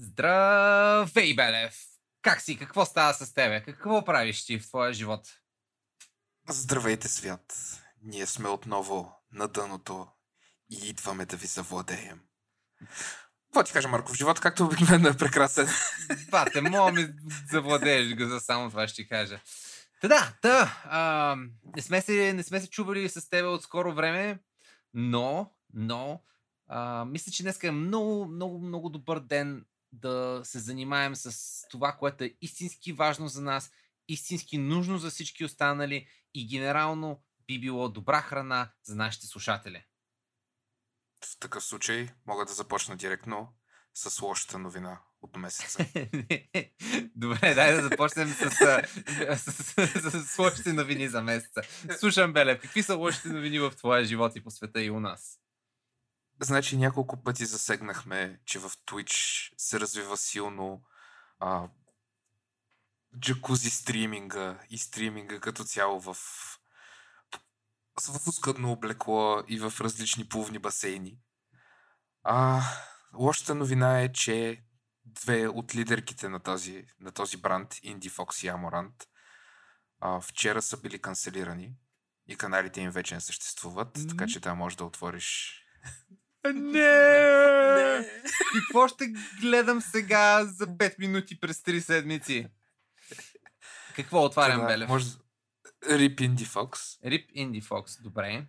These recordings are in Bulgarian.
Здравей, Белев! Как си? Какво става с тебе? Какво правиш ти в твоя живот? Здравейте, свят! Ние сме отново на дъното и идваме да ви завладеем. Какво ти кажа, Марко? В живота, както обикновено е прекрасен. Бате, мога ми завладееш го за само това ще ти кажа. Та да, та, а, не, сме се, не сме се чували с теб от скоро време, но, но, а, мисля, че днес е много, много, много добър ден да се занимаем с това, което е истински важно за нас, истински нужно за всички останали и генерално би било добра храна за нашите слушатели. В такъв случай мога да започна директно с лошата новина от месеца. Добре, дай да започнем с, с, с, с, лошите новини за месеца. Слушам, Белев, какви са лошите новини в твоя живот и по света и у нас? Значи няколко пъти засегнахме, че в Twitch се развива силно а, джакузи стриминга и стриминга като цяло в, в оскъдно облекло и в различни плувни басейни. А, лошата новина е, че две от лидерките на този, на този бранд, Indie Fox и Amorant, а, вчера са били канцелирани и каналите им вече не съществуват, mm-hmm. така че там можеш да отвориш не! Какво ще гледам сега за 5 минути през 3 седмици? Какво отварям, Това, Белев? Може... Rip Indie Fox. Rip Indie Fox, добре.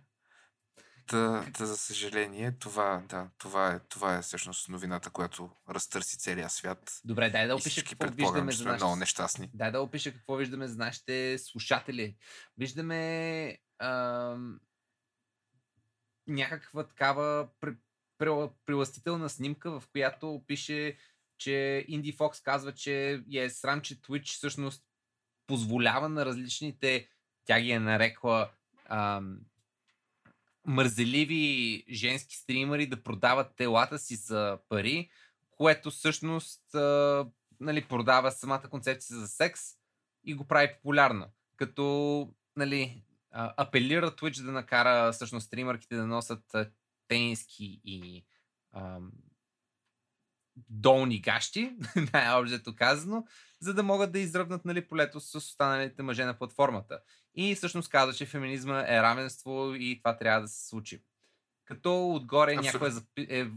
Та, та, за съжаление, това, да, това, е, това е всъщност новината, която разтърси целия свят. Добре, дай да опиша какво виждаме за нашите... много нещастни. Дай да опиша какво виждаме за нашите слушатели. Виждаме ам... някаква такава приластителна снимка, в която пише, че Инди Фокс казва, че е срам, че Twitch всъщност позволява на различните, тя ги е нарекла ам, мързеливи женски стримери да продават телата си за пари, което всъщност а, нали, продава самата концепция за секс и го прави популярно. Като нали, апелира Twitch да накара всъщност стримърките да носят тениски и ам, долни гащи, най-обжето казано, за да могат да изръбнат нали, полето с останалите мъже на платформата. И всъщност каза, че феминизма е равенство и това трябва да се случи. Като отгоре Абсолютно. някой е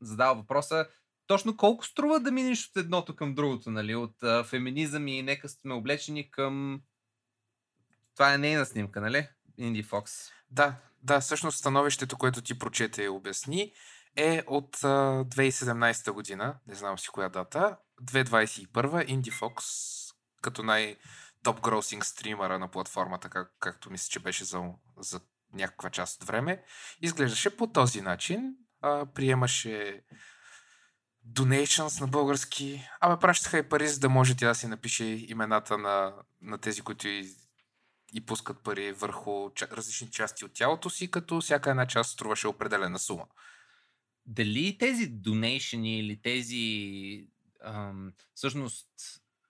задал въпроса, точно колко струва да минеш от едното към другото, нали? От а, феминизъм и нека сме облечени към... Това е нейна снимка, нали? Инди Фокс. Да, да, всъщност становището, което ти прочете и обясни, е от а, 2017 година, не знам си коя дата, 2021, Indie Fox, като най-топ гросинг стримера на платформата, как, както мисля, че беше за, за някаква част от време, изглеждаше по този начин. А, приемаше donations на български. Абе, пращаха и пари, за да може тя да си напише имената на, на тези, които и пускат пари върху различни части от тялото си, като всяка една част струваше определена сума. Дали тези донейшени или тези ам, всъщност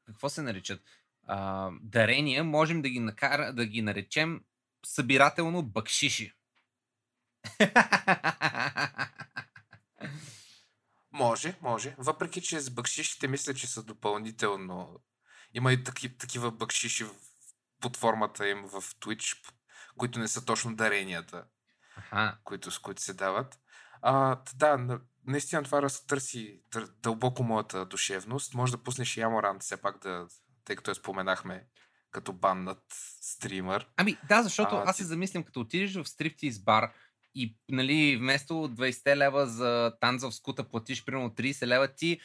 какво се наричат? А, дарения можем да ги, накара, да ги наречем събирателно бакшиши. Може, може. Въпреки, че с бакшишите мисля, че са допълнително. Има и таки, такива бакшиши под формата им в Twitch, които не са точно даренията, ага. които, с които се дават. А, да, наистина това разтърси дълбоко моята душевност. Може да пуснеш и Аморант все пак да, тъй като я споменахме като баннат стример. Ами да, защото а, аз се замислям, като отидеш в стриптиз бар и нали, вместо 20 лева за танза в скута платиш примерно 30 лева, ти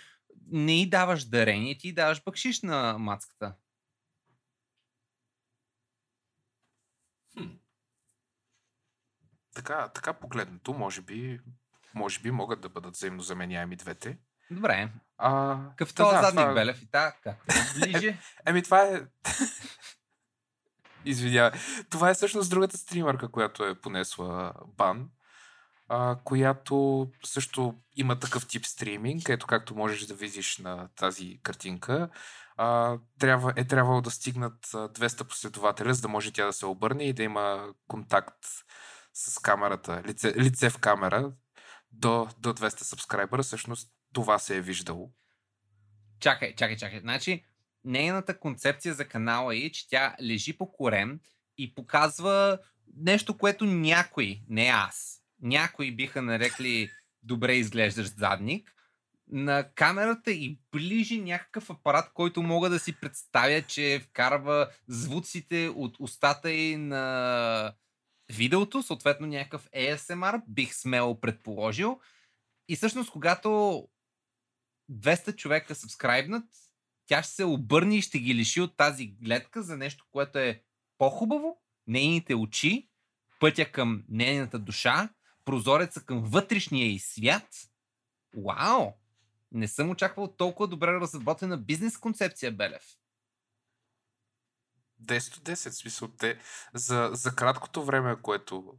не и даваш дарение, ти даваш бакшиш на мацката. Така, така погледнато, може би, може би могат да бъдат взаимно заменяеми двете. Добре. А, Какъв да, задник това... Белев и така, ближе? Еми, това е... Извинявай. Това е всъщност другата стримърка, която е понесла бан, а, която също има такъв тип стриминг, ето както можеш да видиш на тази картинка. А, трябва, е трябвало да стигнат 200 последователя, за да може тя да се обърне и да има контакт с камерата, лице, лице в камера до, до 200 сабскрайбера, всъщност това се е виждало. Чакай, чакай, чакай. Значи, нейната концепция за канала е, че тя лежи по корем и показва нещо, което някой, не аз, някои биха нарекли добре изглеждащ задник, на камерата и ближи някакъв апарат, който мога да си представя, че вкарва звуците от устата и на видеото, съответно някакъв ASMR, бих смело предположил. И всъщност, когато 200 човека сабскрайбнат, тя ще се обърне и ще ги лиши от тази гледка за нещо, което е по-хубаво, нейните очи, пътя към нейната душа, прозореца към вътрешния и свят. Вау! Не съм очаквал толкова добре разработена бизнес концепция, Белев. 10 от 10, смисъл те за, за краткото време, което,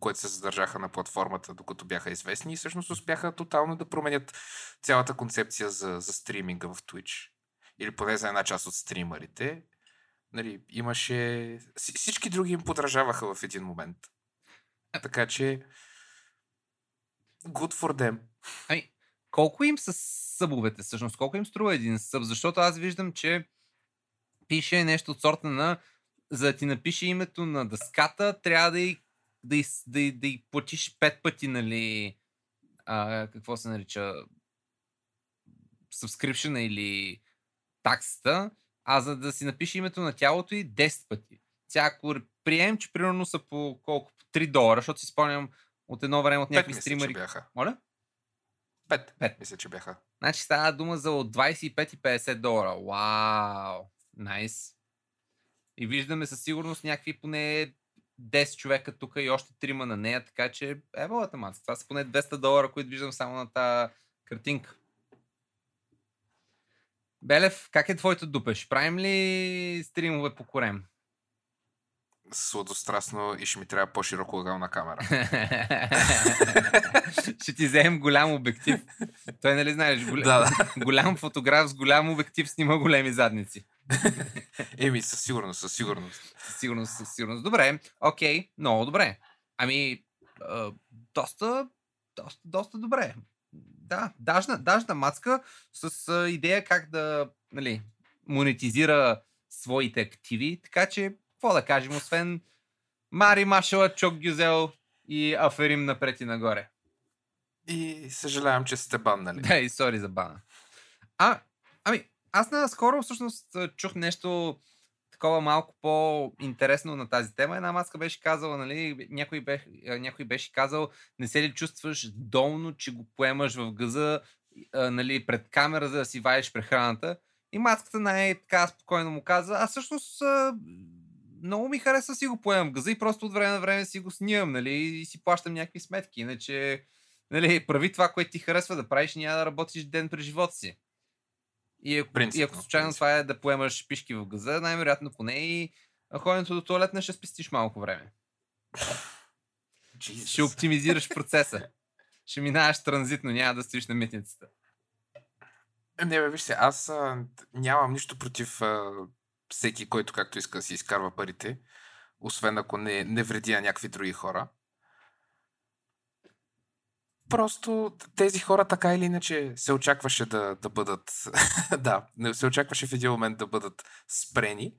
което се задържаха на платформата, докато бяха известни и всъщност успяха тотално да променят цялата концепция за, за стриминга в Twitch. Или поне за една част от стримерите. Нали, имаше... Всички други им подражаваха в един момент. Така че... Good for them. Ами, колко им са събовете всъщност? Колко им струва един съб? Защото аз виждам, че пише нещо от сорта на за да ти напише името на дъската, трябва да й, да й, да й, да й платиш пет пъти, нали, а, какво се нарича, subscription или таксата, а за да си напише името на тялото и 10 пъти. Сега, ако приемем, че примерно са по колко? По 3 долара, защото си спомням от едно време от някакви стримери. бяха. Моля? 5. 5. Мисля, че бяха. Значи става дума за от 25 и 50 долара. Вау! Найс. И виждаме със сигурност някакви поне 10 човека тук и още трима на нея, така че е волата маца. Това са поне 200 долара, които виждам само на тази картинка. Белев, как е твоето дупеш? Правим ли стримове по корем? Сладострастно и ще ми трябва по-широко на камера. ще ти вземем голям обектив. Той нали знаеш, голям, да, да. голям фотограф с голям обектив снима големи задници. Еми, със сигурност, със сигурност. Със сигурност, със сигурност. Добре, окей, okay, много добре. Ами, а, доста, доста, доста добре. Да, дажна, дажна мацка с а, идея как да нали, монетизира своите активи, така че, какво да кажем, освен Мари Машала, Чок Гюзел и Аферим напред и нагоре. И съжалявам, че сте баннали. Да, и сори за бана. А, ами, аз наскоро всъщност чух нещо такова малко по-интересно на тази тема. Една маска беше казала, нали, някой, бе, някой беше казал, не се ли чувстваш долно, че го поемаш в гъза нали, пред камера, за да си ваеш прехраната. И маската най-така спокойно му каза, аз всъщност много ми харесва си го поемам газа и просто от време на време си го снимам, нали, и си плащам някакви сметки. Иначе, нали, прави това, което ти харесва да правиш, няма да работиш ден през живота си. И ако, и ако случайно това е да поемаш пишки в газа, най-вероятно поне и ходенето до туалетна ще спестиш малко време. Jesus. Ще оптимизираш процеса. ще минаваш транзитно, няма да стоиш на митницата. Не, бе, вижте, аз а, нямам нищо против а, всеки, който както иска да си изкарва парите, освен ако не, не вреди на някакви други хора. Просто тези хора така или иначе се очакваше да, да бъдат, да, се очакваше в един момент да бъдат спрени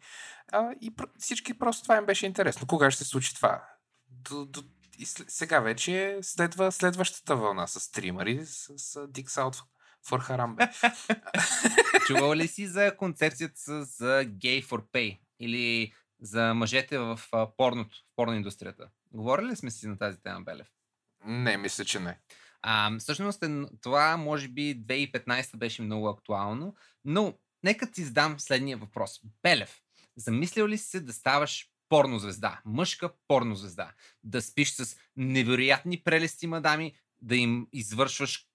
а, и всички просто това им беше интересно. Кога ще се случи това? До, до, и сега вече следва следващата вълна с стримари, с, с Dicks Out for Harambe. Чувал ли си за концепцията за Gay for Pay? Или за мъжете в порното, в порно индустрията? Говорили ли сме си на тази тема, Белев? Не, мисля, че не. А, всъщност е, това може би 2015 беше много актуално, но нека ти задам следния въпрос. Белев, замислял ли си се да ставаш порнозвезда, мъжка порнозвезда, да спиш с невероятни прелести мадами, да им извършваш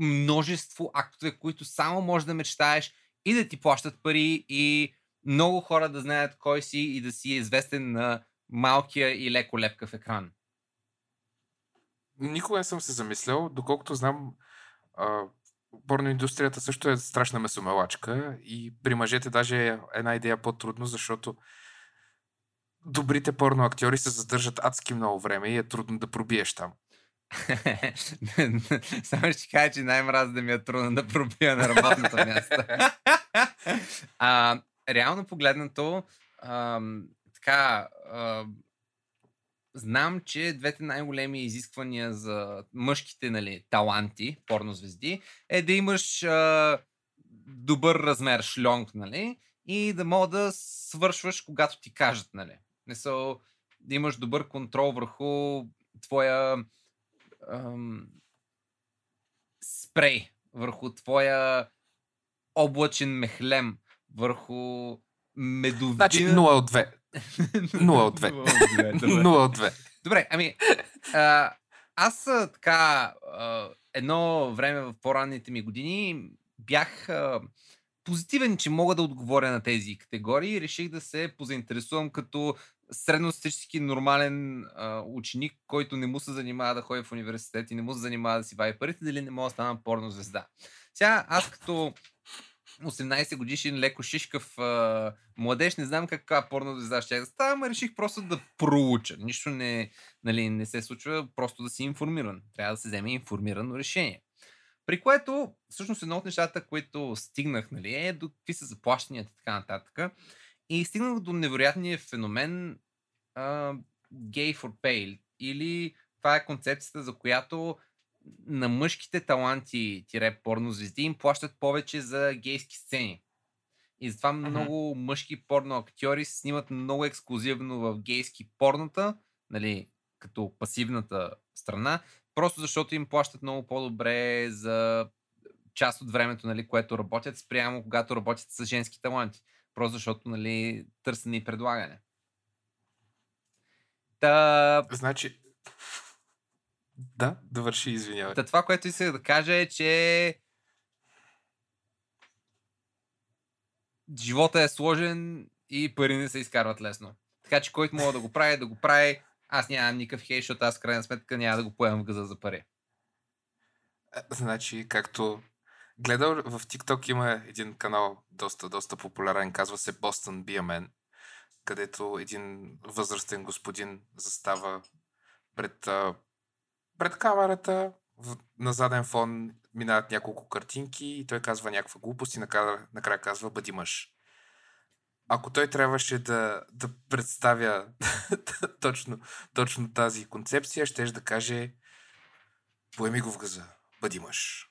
множество актове, които само можеш да мечтаеш и да ти плащат пари и много хора да знаят кой си и да си известен на малкия и леко лепкав екран. Никога не съм се замислял, доколкото знам, а, порноиндустрията също е страшна месомелачка и при мъжете даже е една идея по-трудно, защото добрите порно актьори се задържат адски много време и е трудно да пробиеш там. Само ще кажа, че най-мраз да ми е трудно да пробия на работното място. а, реално погледнато, а, така, а, знам, че двете най-големи изисквания за мъжките нали, таланти, порнозвезди, е да имаш а, добър размер шлонг, нали, и да мога да свършваш, когато ти кажат, нали. Не са, да имаш добър контрол върху твоя ам, спрей, върху твоя облачен мехлем, върху медовина. Значи 0 от 2. 0 от 2. 0 от 2. Добре, ами, а, аз така, а, едно време в по-ранните ми години бях а, позитивен, че мога да отговоря на тези категории и реших да се позаинтересувам като средностатически нормален а, ученик, който не му се занимава да ходи в университет и не му се занимава да си вади парите, дали не мога да стана порно звезда. Сега аз като 18 годишен, леко шишкав а, младеж, не знам каква порно звезда ще да става, ама реших просто да проуча. Нищо не, нали, не се случва, просто да си информиран. Трябва да се вземе информирано решение. При което, всъщност, едно от нещата, които стигнах, нали, е до какви са заплащанията и така нататък. И стигнах до невероятния феномен uh, Gay for Pay. Или това е концепцията, за която на мъжките таланти, тире порно звезди, им плащат повече за гейски сцени. И затова uh-huh. много мъжки порно актьори снимат много ексклюзивно в гейски порнота, нали, като пасивната страна, просто защото им плащат много по-добре за част от времето, нали, което работят, спрямо когато работят с женски таланти. Просто защото, нали, търсене и предлагане. Та... Значи, да, довърши, извинявай. Та това, което исках да кажа е, че живота е сложен и пари не се изкарват лесно. Така че който мога да го прави, да го прави. Аз нямам никакъв хей, защото аз в крайна сметка няма да го поемам в газа за пари. Значи, както гледал в TikTok има един канал доста, доста популярен, казва се Boston Be a където един възрастен господин застава пред пред камерата, на заден фон минават няколко картинки и той казва някаква глупост и накрая, накрая казва бъди мъж. Ако той трябваше да, да представя точно, точно тази концепция, ще да каже поеми го в газа, бъди мъж.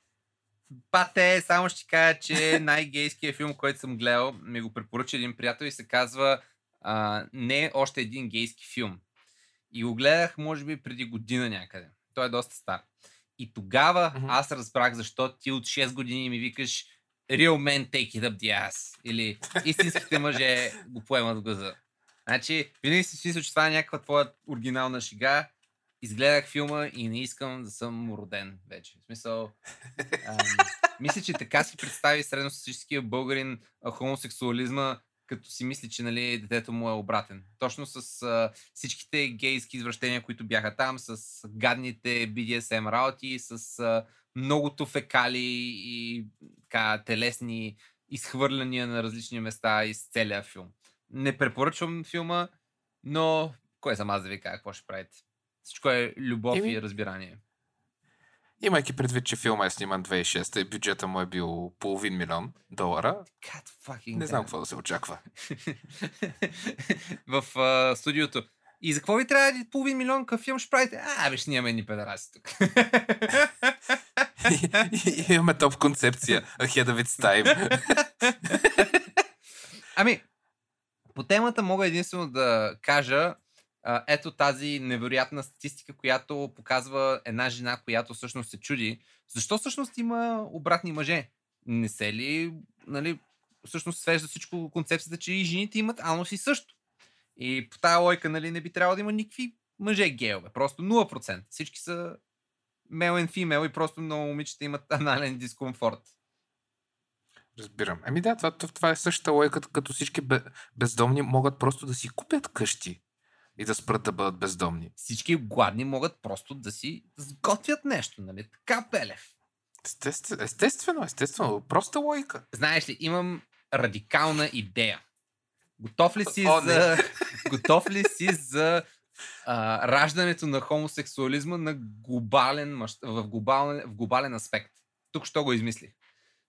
Пате, само ще кажа, че най-гейският филм, който съм гледал, ми го препоръча един приятел и се казва а, Не още един гейски филм. И го гледах, може би, преди година някъде той е доста стар. И тогава mm-hmm. аз разбрах защо ти от 6 години ми викаш Real men take it up the ass. Или истинските мъже го поемат в газа. Значи, винаги си мисля, че това е някаква твоя оригинална шига. Изгледах филма и не искам да съм роден вече. В смисъл, ам, мисля, че така си представи средностатическия българин хомосексуализма като си мисли, че нали, детето му е обратен. Точно с а, всичките гейски извращения, които бяха там, с гадните BDSM работи, с а, многото фекали и така, телесни изхвърляния на различни места из целия филм. Не препоръчвам филма, но кой съм аз да ви кажа какво ще правите? Всичко е любов Еми... и разбирание. Имайки предвид, че филма е сниман 2006 и бюджета му е бил половин милион долара, не знам какво да се очаква. в uh, студиото. И за какво ви трябва половин милион къв филм ще правите? А, виж, нямаме ни педараси тук. Имаме топ концепция. Ahead of its time. ами, по темата мога единствено да кажа, ето тази невероятна статистика, която показва една жена, която всъщност се чуди. Защо всъщност има обратни мъже? Не се ли, нали, всъщност свежда всичко концепцията, че и жените имат анус и също. И по тази лойка, нали, не би трябвало да има никакви мъже геове. Просто 0%. Всички са male and female и просто много момичета имат анален дискомфорт. Разбирам. Еми да, това, това е същата лойка, като всички бездомни могат просто да си купят къщи и да спрат да бъдат бездомни. Всички гладни могат просто да си сготвят нещо, нали? Така, Пелев. Естествено, естествено, естествено. Проста логика. Знаеш ли, имам радикална идея. Готов ли си О, за... Готов ли си за а, раждането на хомосексуализма на глобален, в, глобален, в глобален аспект. Тук що го измислих.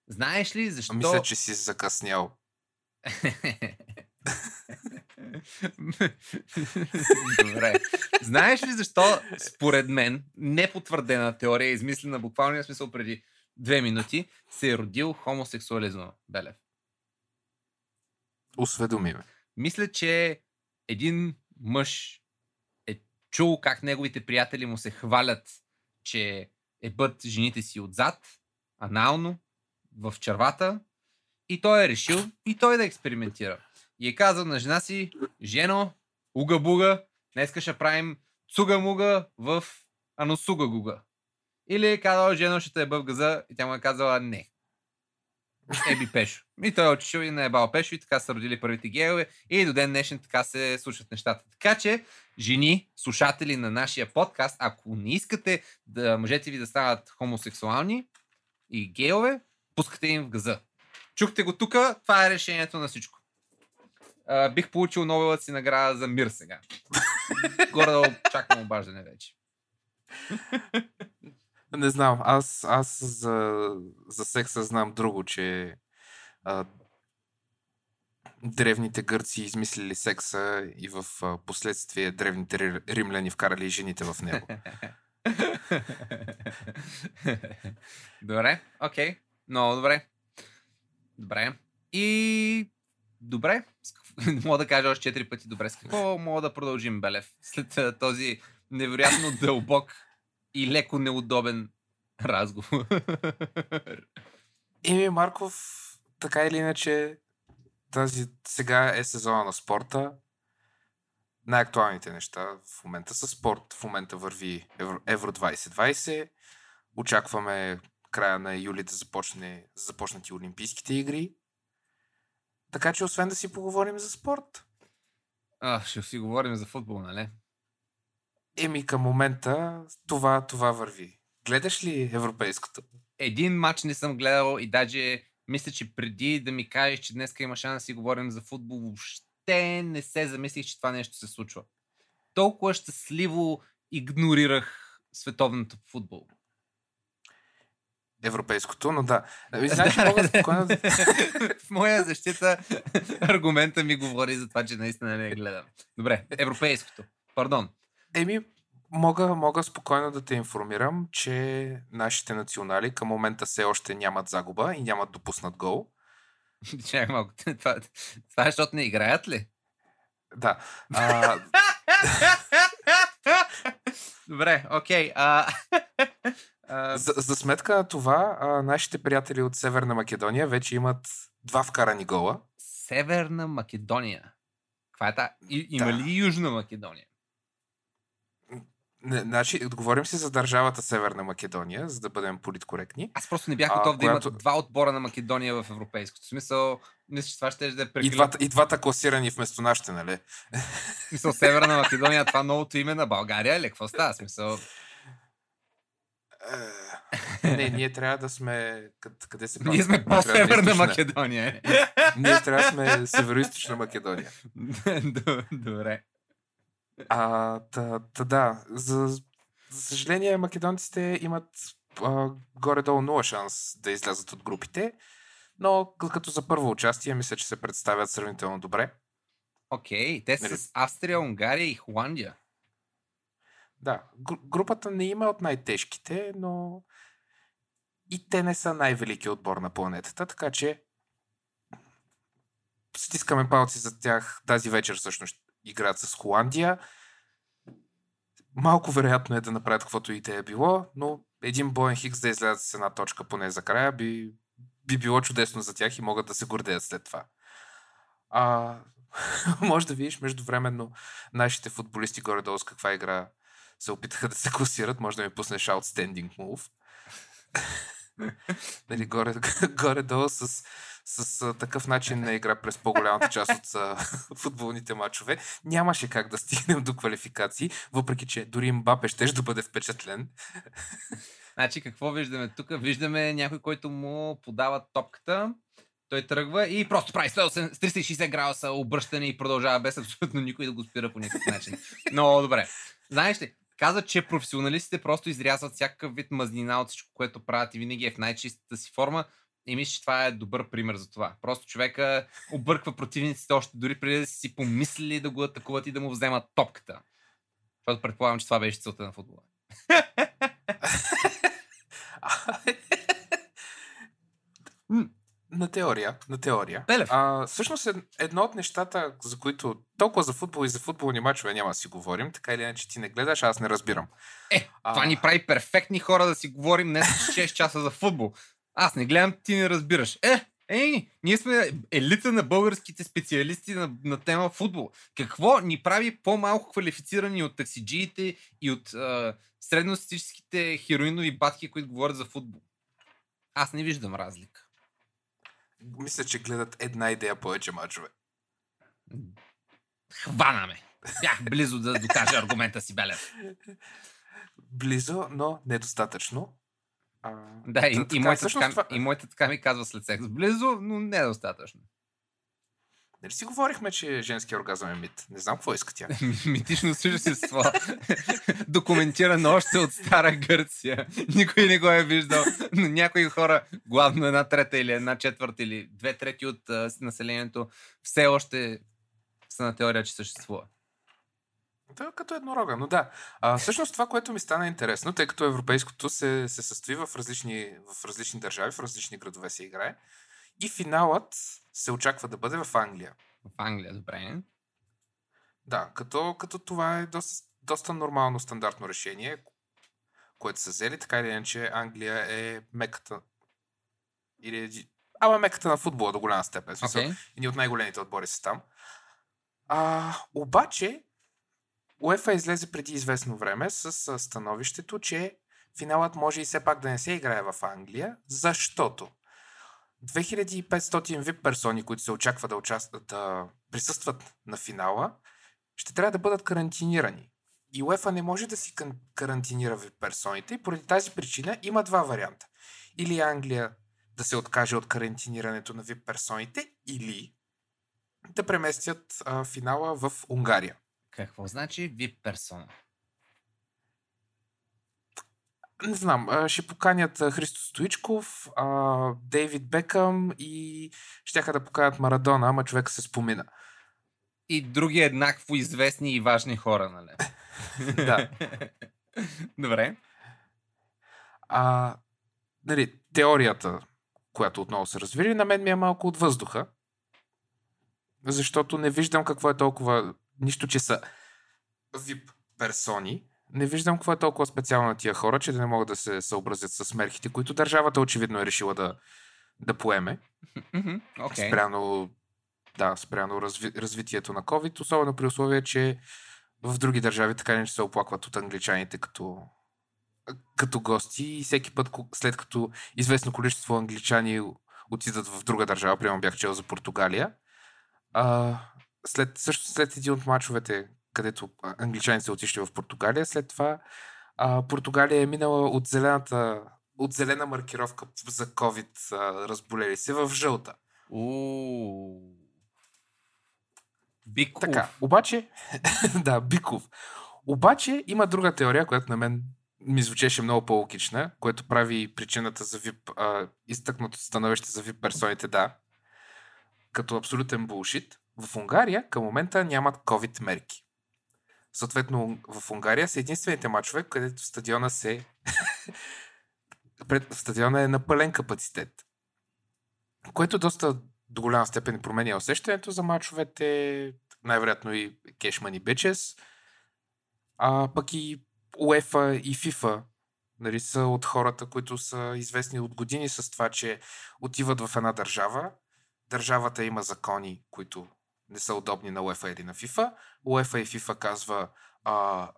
Знаеш ли защо... Мисля, че си закъснял. Добре. Знаеш ли защо, според мен, непотвърдена теория, измислена буквалния смисъл преди две минути, се е родил хомосексуализма, Белев? Осведоми ме. Мисля, че един мъж е чул как неговите приятели му се хвалят, че е бът жените си отзад, анално, в червата, и той е решил и той да експериментира. И е казал на жена си, жено, уга-буга, днеска ще правим цуга-муга в аносуга-гуга. Или е казал, жено ще те е в газа и тя му е казала не. Еби Пешо. И той е отишъл и наебал Пешо и така са родили първите геове и до ден днешен така се случват нещата. Така че, жени, слушатели на нашия подкаст, ако не искате да мъжете ви да станат хомосексуални и геове, пускате им в газа. Чухте го тук, това е решението на всичко. А, бих получил Нобелът си награда за мир сега. Горе да чакам обаждане вече. Не знам, аз, аз за, за секса знам друго, че а, древните гърци измислили секса и в а, последствие древните римляни вкарали жените в него. добре, окей. Okay. Много добре. Добре. И добре. Мога да кажа още четири пъти добре. С какво мога да продължим, Белев? След този невероятно дълбок и леко неудобен разговор. Еми, Марков, така или иначе, тази сега е сезона на спорта. Най-актуалните неща в момента са спорт. В момента върви Евро, Евро 2020. Очакваме края на юли да започне, започнат и Олимпийските игри. Така че, освен да си поговорим за спорт. А, ще си говорим за футбол, нали? Еми, към момента това, това върви. Гледаш ли европейското? Един матч не съм гледал и даже мисля, че преди да ми кажеш, че днес има шанс да си говорим за футбол, въобще не се замислих, че това нещо се случва. Толкова щастливо игнорирах световното футбол. Европейското, но да. Значи, мога спокойно... В моя защита аргумента ми говори за това, че наистина не гледам. Добре, европейското. Пардон. Еми, мога, мога спокойно да те информирам, че нашите национали към момента все още нямат загуба и нямат допуснат гол. Чакай малко. Това, това е, защото не играят ли? Да. А... Добре, окей. А... За, за сметка на това, а, нашите приятели от Северна Македония вече имат два вкарани гола. Северна Македония. Каква е та? И, има да. ли Южна Македония? Не, значи, говорим си за държавата Северна Македония, за да бъдем политкоректни. Аз просто не бях готов а, да която... имат два отбора на Македония в европейското. В смисъл, мисля, че това ще е да е прекалено. И двата, и двата класирани вместо нашите, нали? В смисъл, Северна Македония, това новото име на България или какво става? Смисъл... Е, не, ние трябва да сме... Къде се Ние сме по-северна Македония. ние трябва да сме северо Македония. Добре. А, та, та, да, за, за съжаление македонците имат а, горе-долу нула шанс да излязат от групите, но като за първо участие мисля, че се представят сравнително добре. Окей, okay, те са нали? с Австрия, Унгария и Холандия. Да, групата не има от най-тежките, но и те не са най-велики отбор на планетата, така че стискаме палци за тях. Тази вечер всъщност играят с Холандия. Малко вероятно е да направят каквото и те е било, но един боен Хикс да излязат с една точка поне за края би, би било чудесно за тях и могат да се гордеят след това. А, може да видиш междувременно нашите футболисти горе-долу с каква игра се опитаха да се класират. Може да ми пуснеш Outstanding Move. нали, горе, горе-долу с с такъв начин на игра през по-голямата част от футболните матчове, нямаше как да стигнем до квалификации, въпреки че дори Мбапе ще да бъде впечатлен. Значи какво виждаме тук? Виждаме някой, който му подава топката Той тръгва и просто прави 180, 360 градуса обръщане и продължава без абсолютно никой да го спира по никакъв начин. Много добре. Знаеш ли, каза, че професионалистите просто изрязват всякакъв вид мазнина от всичко, което правят и винаги е в най-чистата си форма. И мисля, че това е добър пример за това. Просто човека обърква противниците още дори преди да си помислили да го атакуват и да му вземат топката. Защото предполагам, че това беше целта на футбола. На теория, на теория. Белев. А, всъщност ед- едно от нещата, за които толкова за футбол и за футболни мачове няма да си говорим, така или иначе ти не гледаш, аз не разбирам. Е, А. това ни прави перфектни хора да си говорим днес 6 часа за футбол. Аз не гледам, ти не разбираш. Е, ей, ние сме елита на българските специалисти на, на тема футбол. Какво ни прави по-малко квалифицирани от таксиджиите и от а, средностатическите хероинови батки, които говорят за футбол? Аз не виждам разлика. Мисля, че гледат една идея повече мачове. Хвана ме! Бях близо да докажа аргумента си, Белев. Близо, но недостатъчно. А, Да, и, та- и, така, моята всъщност така, това- и моята така ми казва след секс. Близо, но недостатъчно. Нали си говорихме, че женския оргазъм е мит? Не знам какво иска тя. Митично същество. Документирано още от Стара Гърция. Никой не го е виждал. Но някои хора, главно една трета или една четвърта или две трети от с- населението, все още са на теория, че съществува. Да, като еднорога, но да. А, всъщност това, което ми стана интересно, тъй като европейското се, се състои в различни, в различни държави, в различни градове се играе. И финалът се очаква да бъде в Англия. В Англия, добре. Да, като, като това е доста, доста нормално, стандартно решение, което са взели. Така или иначе, Англия е меката. Или... Ама меката на футбола до голяма степен. Смисъл, Окей. Едни от най-големите отбори са там. А, обаче, УЕФА излезе преди известно време с становището, че финалът може и все пак да не се играе в Англия, защото 2500 VIP персони, които се очаква да, участват, да присъстват на финала, ще трябва да бъдат карантинирани. И УЕФА не може да си карантинира VIP персоните и поради тази причина има два варианта. Или Англия да се откаже от карантинирането на VIP персоните, или да преместят а, финала в Унгария. Какво значи VIP персона? Не знам, ще поканят Христо Стоичков, Дейвид Бекъм и щяха да поканят Марадона, ама човек се спомина. И други еднакво известни и важни хора, нали? Да. Добре. А, нали, теорията, която отново се развили, на мен ми е малко от въздуха. Защото не виждам какво е толкова... Нищо, че са VIP персони. Не виждам какво е толкова специално на тия хора, че да не могат да се съобразят с мерките, които държавата очевидно е решила да, да поеме. Мгм, Окей. спряно, да, спряно разви, развитието на COVID, особено при условие, че в други държави така не се оплакват от англичаните като, като гости и всеки път, след като известно количество англичани отидат в друга държава, примерно бях чел за Португалия, а, след, също след един от мачовете, където а, англичани са отишли в Португалия, след това а, Португалия е минала от зелената от зелена маркировка за COVID а, разболели се в жълта. Уу. Бик Така, обаче, да, Биков. Обаче има друга теория, която на мен ми звучеше много по-логична, което прави причината за VIP, а, изтъкнато становище за VIP персоните, да, като абсолютен булшит. В Унгария към момента нямат COVID мерки. Съответно, в Унгария са единствените мачове, където стадиона се... Стадиона е на пълен капацитет. Което доста до голяма степен променя усещането за мачовете, най-вероятно и Money Bitches, а пък и UEFA и FIFA нали, са от хората, които са известни от години с това, че отиват в една държава, държавата има закони, които не са удобни на UEFA или на FIFA, UEFA и FIFA казва а,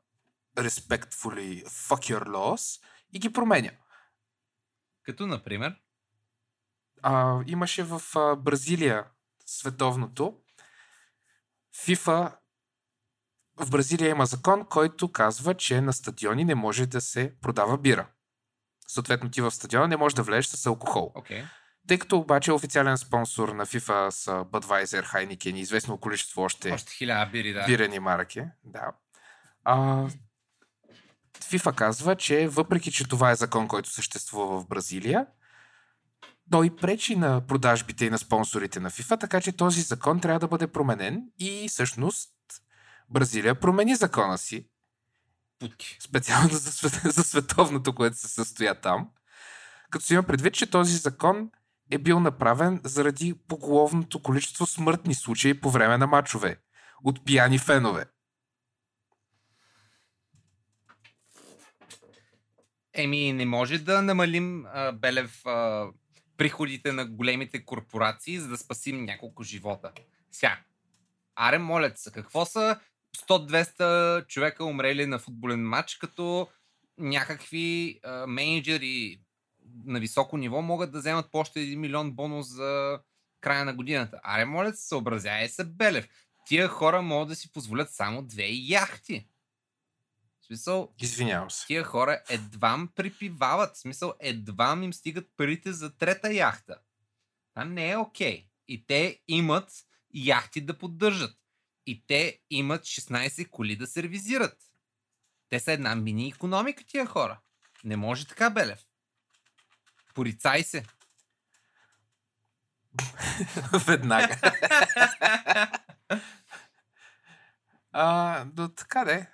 respectfully fuck your laws и ги променя. Като, например, А, имаше в а, Бразилия световното. FIFA в Бразилия има закон, който казва, че на стадиони не може да се продава бира. Съответно, ти в стадиона не можеш да влезеш с алкохол. окей. Тъй като обаче официален спонсор на FIFA са Budweiser, Heineken и известно количество още, Още хиляда бири, да. бирени марки. Да. А, FIFA казва, че въпреки, че това е закон, който съществува в Бразилия, той пречи на продажбите и на спонсорите на FIFA, така че този закон трябва да бъде променен и всъщност Бразилия промени закона си, Путки. специално за, за световното, което се състоя там. Като си има предвид, че този закон е бил направен заради поголовното количество смъртни случаи по време на матчове от пияни фенове. Еми, не може да намалим а, Белев а, приходите на големите корпорации, за да спасим няколко живота. Сега, аре, моля се, какво са 100-200 човека умрели на футболен матч, като някакви а, менеджери на високо ниво могат да вземат по още 1 милион бонус за края на годината. Аре, моля се, съобразяй се, Белев. Тия хора могат да си позволят само две яхти. В смисъл, Извинявам се. тия хора едвам припивават. В смисъл, едвам им стигат парите за трета яхта. Това не е окей. И те имат яхти да поддържат. И те имат 16 коли да сервизират. Те са една мини економика, тия хора. Не може така, Белев. Порицай се. Веднага. а, до така де.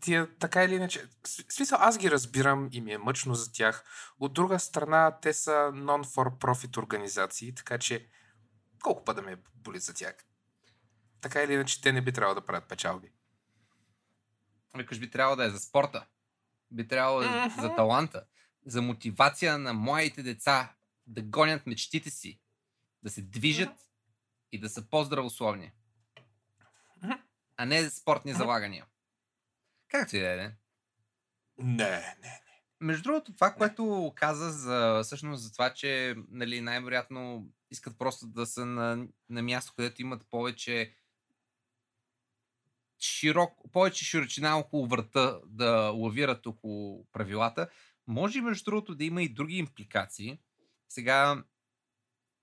Тия, така или иначе. смисъл, аз ги разбирам и ми е мъчно за тях. От друга страна, те са non-for-profit организации, така че колко път да ме боли за тях. Така или иначе, те не би трябвало да правят печалби. Викаш, би трябвало да е за спорта. Би трябвало Мгм. за таланта. За мотивация на моите деца да гонят мечтите си. Да се движат и да са по-здравословни. А не спортни залагания. Както и да е. не. Не, не. Между другото, това, което каза за, всъщност за това, че нали, най-вероятно искат просто да са на, на място, където имат повече широк, повече широчина около врата да лавират около правилата. Може между другото да има и други импликации. Сега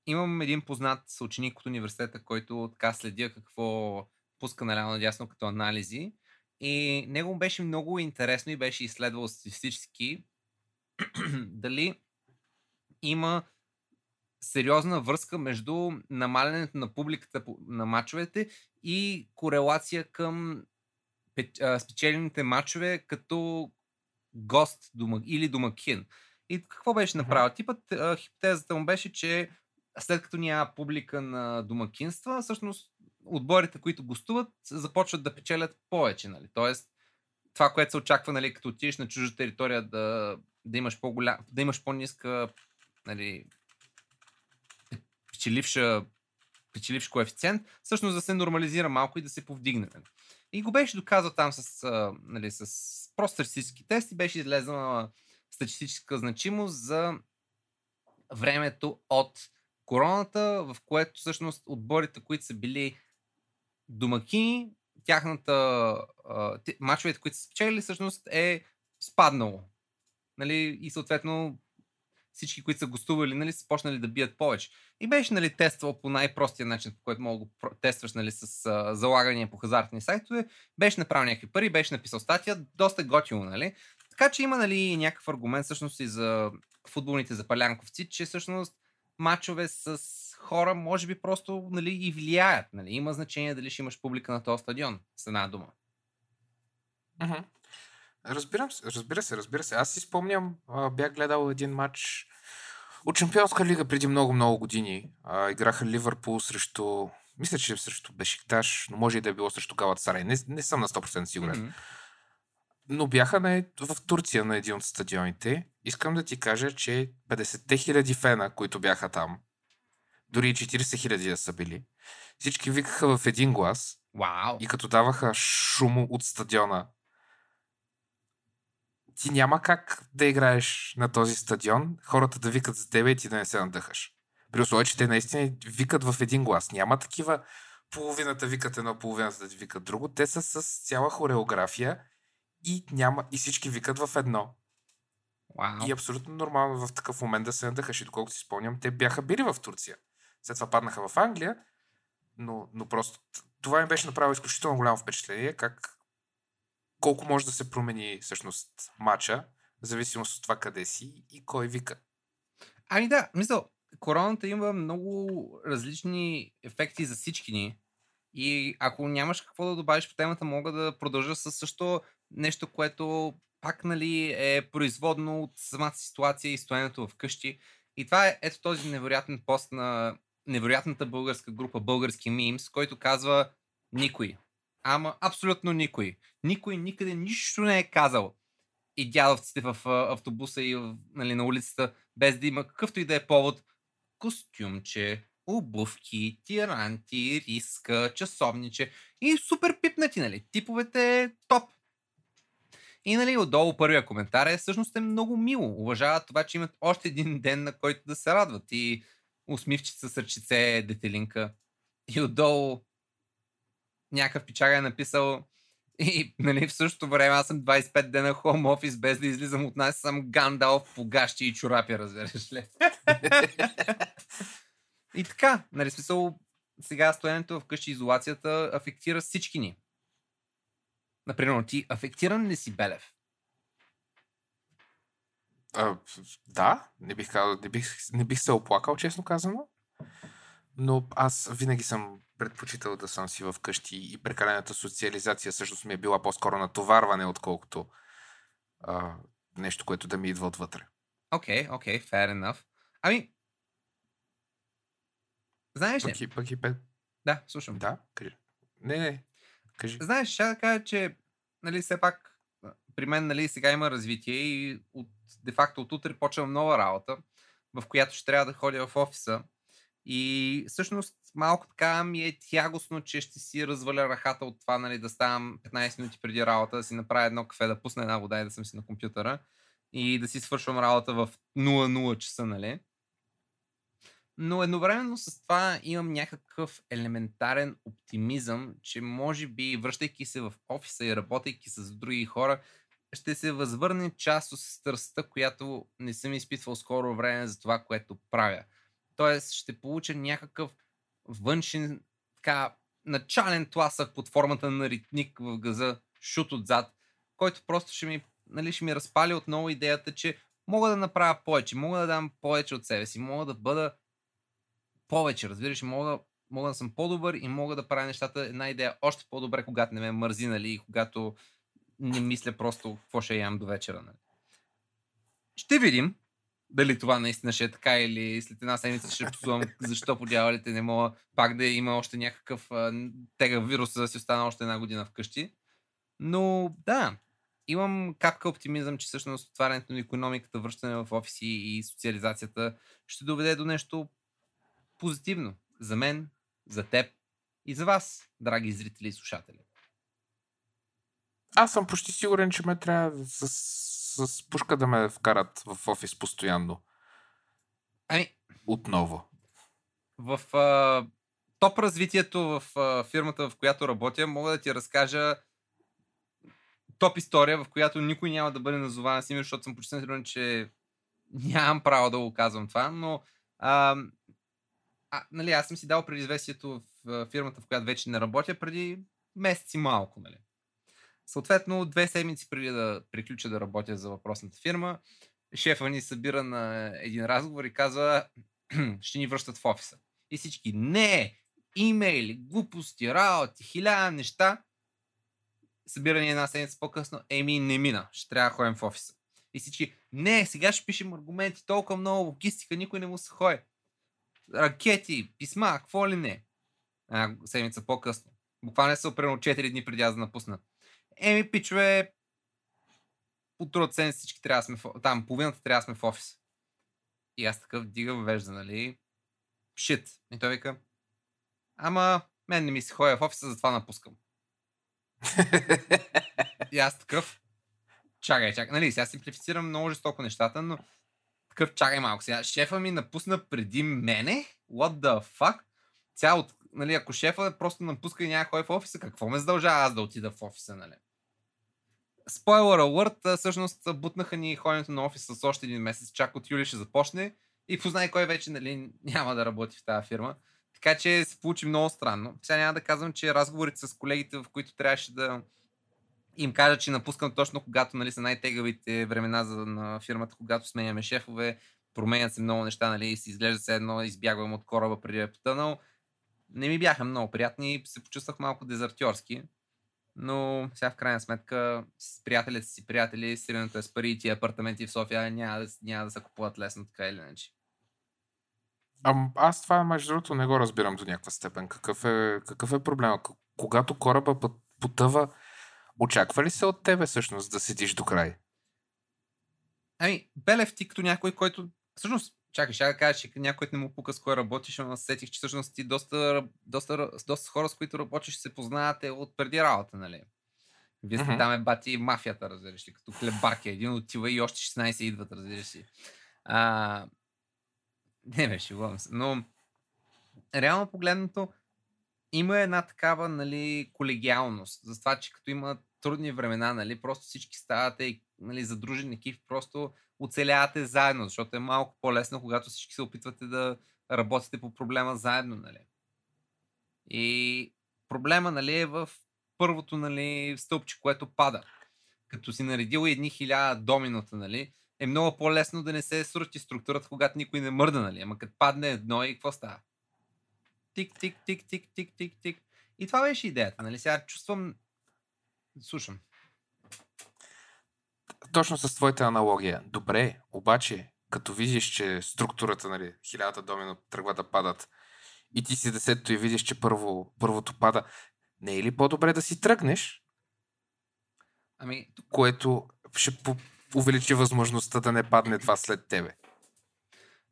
имам един познат съученик от университета, който така следя какво пуска наляво надясно като анализи. И него беше много интересно и беше изследвал статистически дали има сериозна връзка между намалянето на публиката на мачовете и корелация към спечелените мачове като гост дома, или домакин. И какво беше направил? Типът, хипотезата му беше, че след като няма публика на домакинства, всъщност отборите, които гостуват, започват да печелят повече. Нали? Тоест, това, което се очаква, нали, като отидеш на чужда територия, да, да имаш, по-голям, да имаш по-ниска нали, печеливша, печеливш коефициент, всъщност да се нормализира малко и да се повдигне. Нали. И го беше доказал там с, а, нали, с прост статистически тест и беше излезнала статистическа значимост за времето от короната, в което всъщност отборите, които са били домакини, тяхната а, те- мачовете, които са спечелили, всъщност е спаднало. Нали? И съответно всички, които са гостували, нали, са почнали да бият повече. И беше нали, тествал по най-простия начин, по който мога да тестваш нали, с а, залагания по хазартни сайтове. Беше направил някакви пари, беше написал статия, доста готино, нали? Така че има нали, някакъв аргумент всъщност и за футболните запалянковци, че всъщност матчове с хора може би просто нали, и влияят. Нали? Има значение дали ще имаш публика на този стадион, с една дума. Мгм. Разбирам се, разбира се, разбира се. Аз си спомням, а, бях гледал един матч от Шампионска лига преди много-много години. А, играха Ливърпул срещу... Мисля, че срещу Бешикташ, но може и да е било срещу Галат Сарай. Не, не съм на 100% сигурен. Но бяха на, в Турция на един от стадионите. Искам да ти кажа, че 50 хиляди фена, които бяха там, дори и 40 хиляди да са били, всички викаха в един глас Вау! и като даваха шум от стадиона, ти няма как да играеш на този стадион, хората да викат за тебе и ти да не се надъхаш. При условие, че те наистина викат в един глас. Няма такива половината викат едно, половината да ти викат друго. Те са с цяла хореография и, няма, и всички викат в едно. Вау. И е абсолютно нормално в такъв момент да се надъхаш. И доколкото си спомням, те бяха били в Турция. След това паднаха в Англия, но, но просто това ми беше направило изключително голямо впечатление, как колко може да се промени всъщност матча, в зависимост от това къде си и кой вика. Ами да, мисъл, короната има много различни ефекти за всички ни. И ако нямаш какво да добавиш по темата, мога да продължа с също нещо, което пак нали, е производно от самата ситуация и стоенето вкъщи. И това е ето този невероятен пост на невероятната българска група Български мимс, който казва никой. Ама абсолютно никой. Никой никъде нищо не е казал. И дядовците в автобуса и нали, на улицата, без да има какъвто и да е повод, костюмче, обувки, тиранти, риска, часовниче и супер пипнати, нали? Типовете топ. И нали, отдолу първия коментар е всъщност е много мило. Уважават това, че имат още един ден, на който да се радват. И усмивчица с ръчице, детелинка. И отдолу някакъв пичага е написал и нали, в същото време аз съм 25 дена хом офис, без да излизам от нас, съм Гандалф по гащи и чорапи, разбираш ли. и така, нали, смисъл, сега стоянето вкъщи изолацията афектира всички ни. Например, ти афектиран ли си Белев? А, да, не бих, казал, не, бих, не бих се оплакал, честно казано. Но аз винаги съм предпочитал да съм си вкъщи и прекалената социализация всъщност ми е била по-скоро натоварване, отколкото а, нещо, което да ми идва отвътре. Окей, okay, окей, okay, fair enough. Ами, знаеш ли? Пък и, пък и пет. Да, слушам. Да, кажи. Не, не, кажи. Знаеш, ще да кажа, че нали, все пак при мен нали, сега има развитие и от, де-факто от утре почвам нова работа, в която ще трябва да ходя в офиса. И всъщност малко така ми е тягостно, че ще си разваля ръхата от това нали, да ставам 15 минути преди работа, да си направя едно кафе, да пусна една вода и да съм си на компютъра и да си свършвам работа в 00 часа, нали? Но едновременно с това имам някакъв елементарен оптимизъм, че може би, връщайки се в офиса и работейки с други хора, ще се възвърне част от страстта, която не съм изпитвал скоро време за това, което правя. Тоест, ще получа някакъв външен, така, начален тласък под формата на ритник в газа, шут отзад, който просто ще ми, нали, ще ми разпали отново идеята, че мога да направя повече, мога да дам повече от себе си, мога да бъда повече, разбираш, мога, мога да съм по-добър и мога да правя нещата една идея още по-добре, когато не ме мързи, нали, и когато не мисля просто какво ще ям до вечера. Нали. Ще видим дали това наистина ще е така или след една седмица ще псувам защо по дяволите не мога пак да има още някакъв а, тегав вирус, да си остана още една година вкъщи. Но да, имам капка оптимизъм, че всъщност отварянето на економиката, връщане в офиси и социализацията ще доведе до нещо позитивно за мен, за теб и за вас, драги зрители и слушатели. Аз съм почти сигурен, че ме трябва с, с пушка да ме вкарат в офис постоянно. Ами, Отново. в а, топ развитието в а, фирмата, в която работя, мога да ти разкажа топ история, в която никой няма да бъде назован с име, защото съм почти сигурен, че нямам право да го казвам това, но а, а, нали, аз съм си дал предизвестието в фирмата, в която вече не работя, преди месеци малко. Нали. Съответно, две седмици преди да приключа да работя за въпросната фирма, шефа ни събира на един разговор и казва, ще ни връщат в офиса. И всички, не, имейли, глупости, работи, хиляда неща. Събира ни една седмица по-късно, еми не мина, ще трябва да ходим в офиса. И всички, не, сега ще пишем аргументи, толкова много логистика, никой не му се ходи. Ракети, писма, какво ли не. Една седмица по-късно. Буквално са опрено 4 дни преди аз да напусна. Еми, пичове, от другата седмица всички трябва да сме в, там, половината трябва да сме в офис. И аз такъв дигам вежда, нали? Шит. И той вика, ама мен не ми се ходя в офиса, затова напускам. И аз такъв, чакай, чакай, нали, сега симплифицирам много жестоко нещата, но такъв, чакай малко сега, шефа ми напусна преди мене? What the fuck? От, нали, ако шефа просто напуска и няма ходи в офиса, какво ме задължава аз да отида в офиса, нали? Spoiler alert, всъщност бутнаха ни ходенето на офис с още един месец, чак от юли ще започне и познай кой вече нали, няма да работи в тази фирма. Така че се получи много странно. Сега няма да казвам, че разговорите с колегите, в които трябваше да им кажа, че напускам точно когато нали, са най-тегавите времена за, на фирмата, когато сменяме шефове, променят се много неща, нали, и си изглежда се едно, избягвам от кораба преди да е потънал. Не ми бяха много приятни и се почувствах малко дезертьорски. Но сега в крайна сметка с приятелите си приятели, сиренето е с пари и тия апартаменти в София няма да, няма да се купуват лесно, така или иначе. А, аз това, между другото, не го разбирам до някаква степен. Какъв е, какъв е проблема? Когато кораба потъва, очаква ли се от тебе всъщност да седиш до край? Ами, Белев ти като някой, който... Всъщност, чакай, ще да кажа, че някой не му пука с кой работиш, но сетих, че всъщност ти доста, доста, доста хора, с които работиш, се познавате от преди работа, нали? Вие сте mm-hmm. там е бати мафията, разбираш ли, като хлебарки. Един отива и още 16 идват, разбираш ли. А, не беше, шегувам се. Но реално погледнато има една такава нали, колегиалност. За това, че като има трудни времена, нали, просто всички ставате нали, задружен екип, просто оцелявате заедно, защото е малко по-лесно, когато всички се опитвате да работите по проблема заедно. Нали. И проблема нали, е в първото нали, стълбче, което пада. Като си наредил едни хиляда доминота, нали, е много по-лесно да не се срути структурата, когато никой не мърда, нали? Ама като падне едно и какво става? Тик, тик, тик, тик, тик, тик, тик. И това беше идеята, нали? Сега чувствам... Слушам. Точно с твоята аналогия. Добре, обаче, като видиш, че структурата, нали, хилядата домино тръгва да падат и ти си десетото и видиш, че първо, първото пада, не е ли по-добре да си тръгнеш? Ами... Което ще увеличи възможността да не падне това след тебе.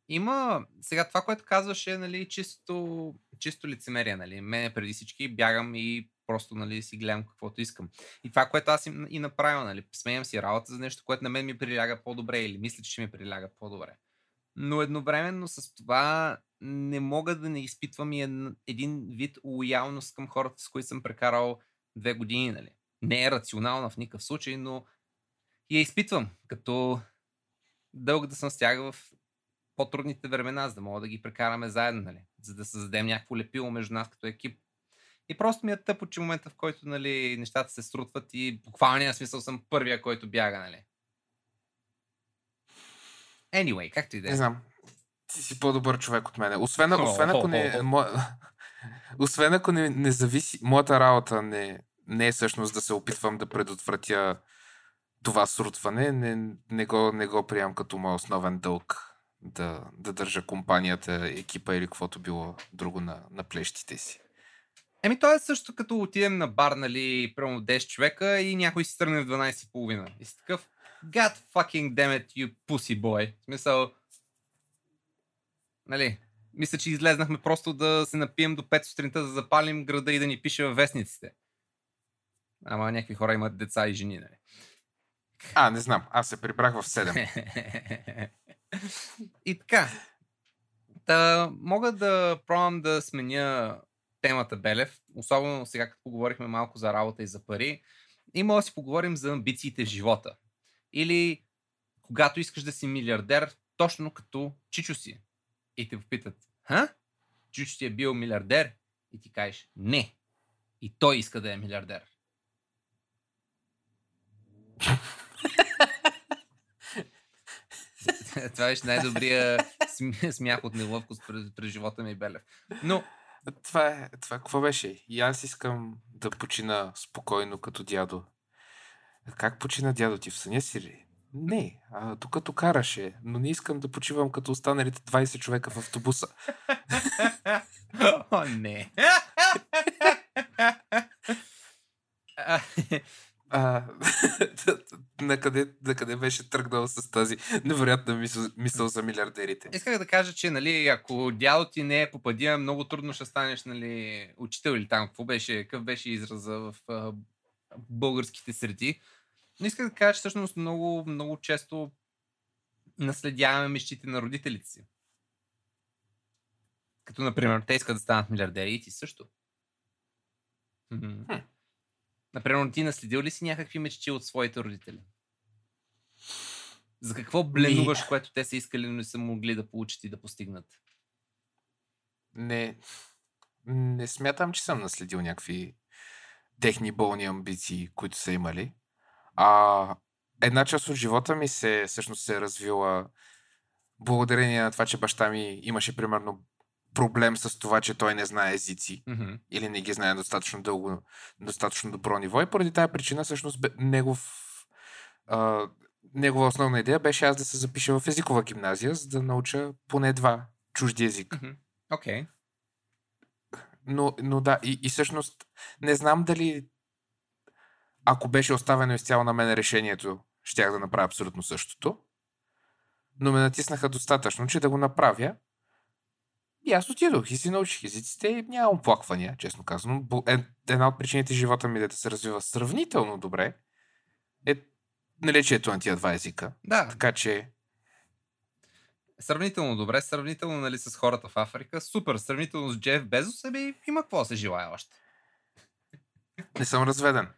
Има, сега това, което казваш е нали, чисто, чисто лицемерие. Нали. Мене преди всички бягам и просто нали, си гледам каквото искам. И това, което аз и направя, нали, смеям си работа за нещо, което на мен ми приляга по-добре или мисля, че ми приляга по-добре. Но едновременно с това не мога да не изпитвам и един вид лоялност към хората, с които съм прекарал две години. Нали. Не е рационална в никакъв случай, но я изпитвам, като дълго да съм с тях в по-трудните времена, за да мога да ги прекараме заедно, нали? за да създадем някакво лепило между нас като екип. И просто ми е тъпо, че момента, в който нали, нещата се срутват и буквалния смисъл съм първия, който бяга. Нали? Anyway, както и да е. Не знам. Ти си по-добър човек от мен. Освен, освен ако не... Мо... Освен ако не, не зависи... Моята работа не, не е всъщност да се опитвам да предотвратя това срутване не, не, го, не го приемам като мой основен дълг да, да държа компанията, екипа или каквото било друго на, на плещите си. Еми, то е също като отидем на бар, нали, прямо 10 човека и някой си тръгне в 12.30. И си такъв, God fucking damn it, you pussy boy. В смисъл, нали, мисля, че излезнахме просто да се напием до 5 сутринта, да запалим града и да ни пише във вестниците. Ама някакви хора имат деца и жени, нали. А, не знам. Аз се прибрах в 7. и така. Да, мога да пробвам да сменя темата Белев, особено сега, като поговорихме малко за работа и за пари. И мога да си поговорим за амбициите в живота. Или когато искаш да си милиардер, точно като Чичо си. И те попитат, ха? Чичо ти е бил милиардер? И ти кажеш, не. И той иска да е милиардер. Това беше най-добрия смях от неловкост през, през живота ми, Белев. Но... Това е, това какво беше? И аз искам да почина спокойно като дядо. Как почина дядо ти в съня си ли? Не, а, докато караше, но не искам да почивам като останалите 20 човека в автобуса. О, не. А, на, къде, на къде беше тръгнал с тази невероятна мисъл, мисъл за милиардерите? Исках да кажа, че нали, ако дядо ти не е попадия, много трудно ще станеш нали, учител или там. Какво беше, какъв беше израза в а, българските среди. Но исках да кажа, че всъщност много, много често наследяваме мечтите на родителите си. Като, например, те искат да станат милиардери и ти също. Mm-hmm. Например, ти наследил ли си някакви мечти от своите родители? За какво бленуваш, Ми- което те са искали, но не са могли да получат и да постигнат? Не, не смятам, че съм наследил някакви техни болни амбиции, които са имали. А една част от живота ми се, всъщност се е развила благодарение на това, че баща ми имаше примерно проблем с това, че той не знае езици Мгм. или не ги знае на достатъчно дълго, достатъчно добро ниво. И поради тази причина, всъщност, негов, а, негова основна идея беше аз да се запиша в езикова гимназия, за да науча поне два чужди езика. Мгм. Окей. Но, но да, и, и всъщност не знам дали ако беше оставено изцяло на мен решението, щях да направя абсолютно същото. Но ме натиснаха достатъчно, че да го направя. И аз отидох и си научих езиците и нямам оплаквания, честно казано. Е- Една от причините живота ми да се развива сравнително добре е наличието на тия два езика. Да, Така че сравнително добре, сравнително нали, с хората в Африка. Супер, сравнително с Джеф Безос, ами има какво се желая още. не съм разведен.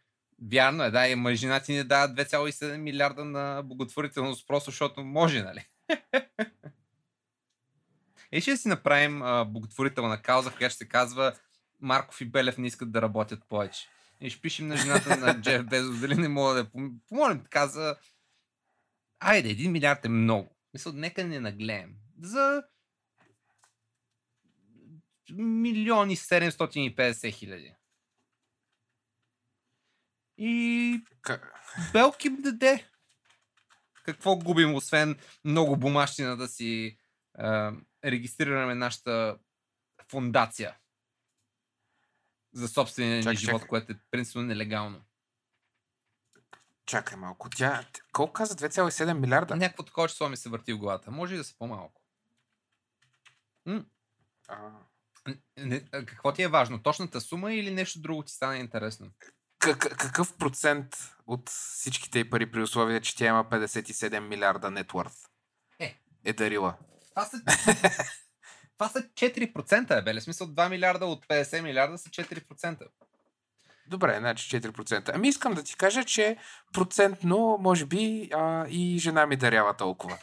Вярно е, да, и ма жена ти не дава 2,7 милиарда на благотворителност, просто защото може, нали? И ще си направим а, благотворителна кауза, която ще се казва Марков и Белев не искат да работят повече. И ще пишем на жената на Джеф Безос, дали не мога да пом- помолим така за... Айде, 1 милиард е много. Мисля, нека не наглеем. За милиони 750 хиляди. И Ка- Белки им даде. Какво губим, освен много бумащина да си а, регистрираме нашата фундация за собствения ни Чакай, живот, чакай. което е принципно нелегално. Чакай малко. Тя... Колко каза 2,7 милиарда? Да. Някакво такова число ми се върти в главата. Може и да са по-малко. М, А, не- Какво ти е важно? Точната сума или нещо друго ти стана интересно? Как, какъв процент от всичките пари при условие, че тя има 57 милиарда нетворth Е. е дарила? Това са, това са 4%, е, беле. В Смисъл 2 милиарда от 50 милиарда са 4%. Добре, значи 4%. Ами искам да ти кажа, че процентно, може би, а, и жена ми дарява толкова.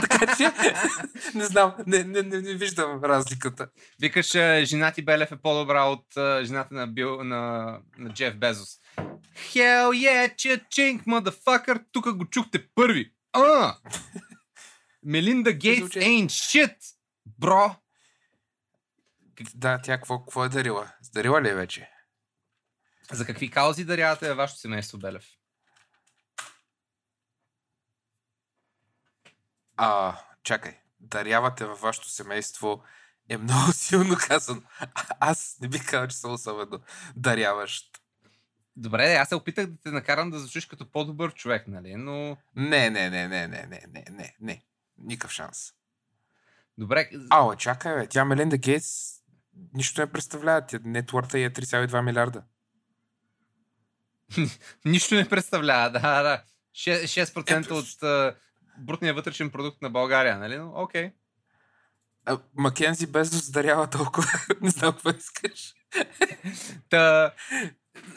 така че, не знам, не, не, не, не виждам разликата. Викаш, а, жена ти Белев е по-добра от а, жената на, Бил, на, на Джеф Безос. Hell yeah, cha-ching, motherfucker! Тук го чухте първи. А! Мелинда Гейтс ain't shit, бро! Да, тя какво, какво е дарила? Дарила ли е вече? За какви каузи дарявате във вашето семейство, Белев? А, чакай. Дарявате във вашето семейство е много силно казано. Аз не бих казал, че съм особено даряващ. Добре, аз се опитах да те накарам да звучиш като по-добър човек, нали? Но... Не, не, не, не, не, не, не, не, не. Никакъв шанс. Добре, Ало, чакай, бе. Тя Мелинда Гейтс нищо не представлява. Нетворта е 3,2 милиарда. нищо не представлява. Да, да. 6%, 6% Ето. от а, брутния вътрешен продукт на България, нали? Но, окей. А, Макензи Безос дарява толкова. не знам какво искаш. Та,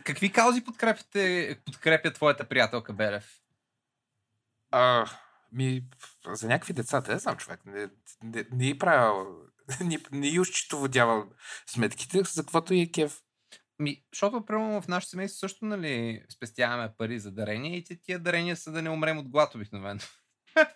какви каузи подкрепяте, подкрепя твоята приятелка Белев? А, ми, за някакви деца, не знам, човек. Не, не, не и правя, не, не ощетоводявам сметките, за каквото и е кев. Ми, защото, примерно, в нашето семейство също, нали, спестяваме пари за дарения и тия дарения са да не умрем от глад обикновено.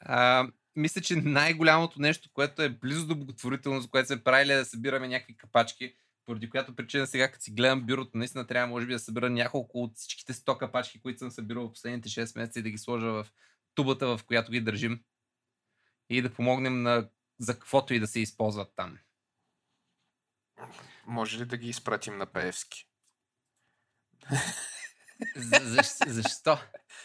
а, мисля, че най-голямото нещо, което е близо до благотворителност, което се правили е да събираме някакви капачки, поради която причина сега, като си гледам бюрото, наистина трябва, може би, да събера няколко от всичките 100 капачки, които съм събирал в последните 6 месеца и да ги сложа в тубата, в която ги държим. И да помогнем на за каквото и да се използват там. Може ли да ги изпратим на Пеевски? За, защо?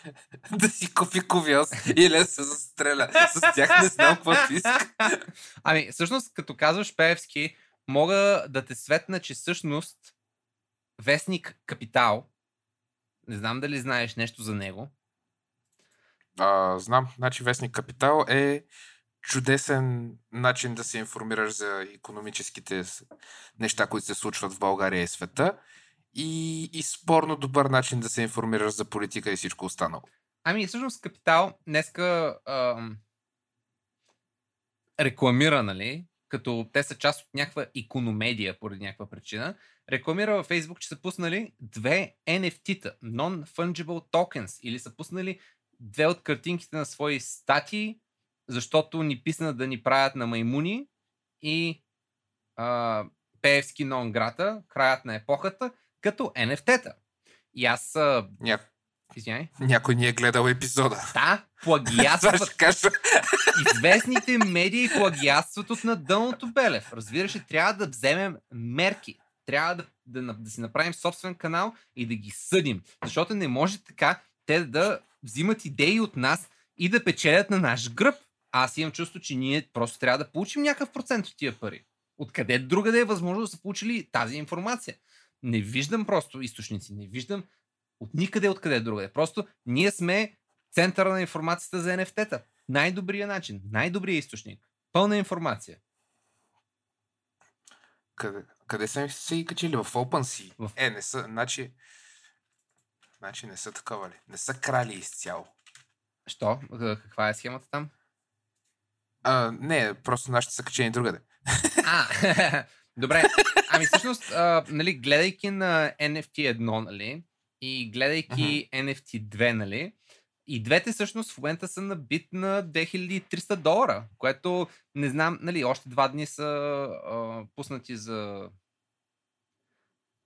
да си купи ковиос или да се застреля. С тях не знам какво иска. Ами, всъщност, като казваш Певски, мога да те светна, че всъщност вестник Капитал, не знам дали знаеш нещо за него, А, знам, значи Вестник Капитал е чудесен начин да се информираш за економическите неща, които се случват в България и света. И, и спорно добър начин да се информираш за политика и всичко останало. Ами, всъщност Капитал днеска ам, рекламира, нали, като те са част от някаква икономедия поради някаква причина, рекламира във Facebook, че са пуснали две NFT-та, Non-Fungible Tokens, или са пуснали две от картинките на свои статии, защото ни писна да ни правят на маймуни и а, Певски нон грата, краят на епохата, като NFT-та. И аз... А... Ня... Извиняй. Някой ни е гледал епизода. Да, плагиатстват. Известните медии плагиатстват на дъното Белев. Разбираш трябва да вземем мерки. Трябва да, да, да, си направим собствен канал и да ги съдим. Защото не може така те да взимат идеи от нас и да печелят на наш гръб. Аз имам чувство, че ние просто трябва да получим някакъв процент от тия пари. Откъде друга да е възможно да са получили тази информация? Не виждам просто източници, не виждам от никъде откъде другаде. Просто ние сме центъра на информацията за NFT-та. Най-добрият начин, най-добрият източник. Пълна информация. Къде, къде са се и качили? В OpenSea? В... Е, не са, значи... Значи не са такова ли? Не са крали изцяло. Що? Каква е схемата там? А, не, просто нашите са качени другаде. А, добре. Ами всъщност, а, нали, гледайки на NFT 1, нали, и гледайки uh-huh. NFT 2, нали, и двете всъщност в момента са на бит на 2300 долара, което не знам, нали, още два дни са а, пуснати за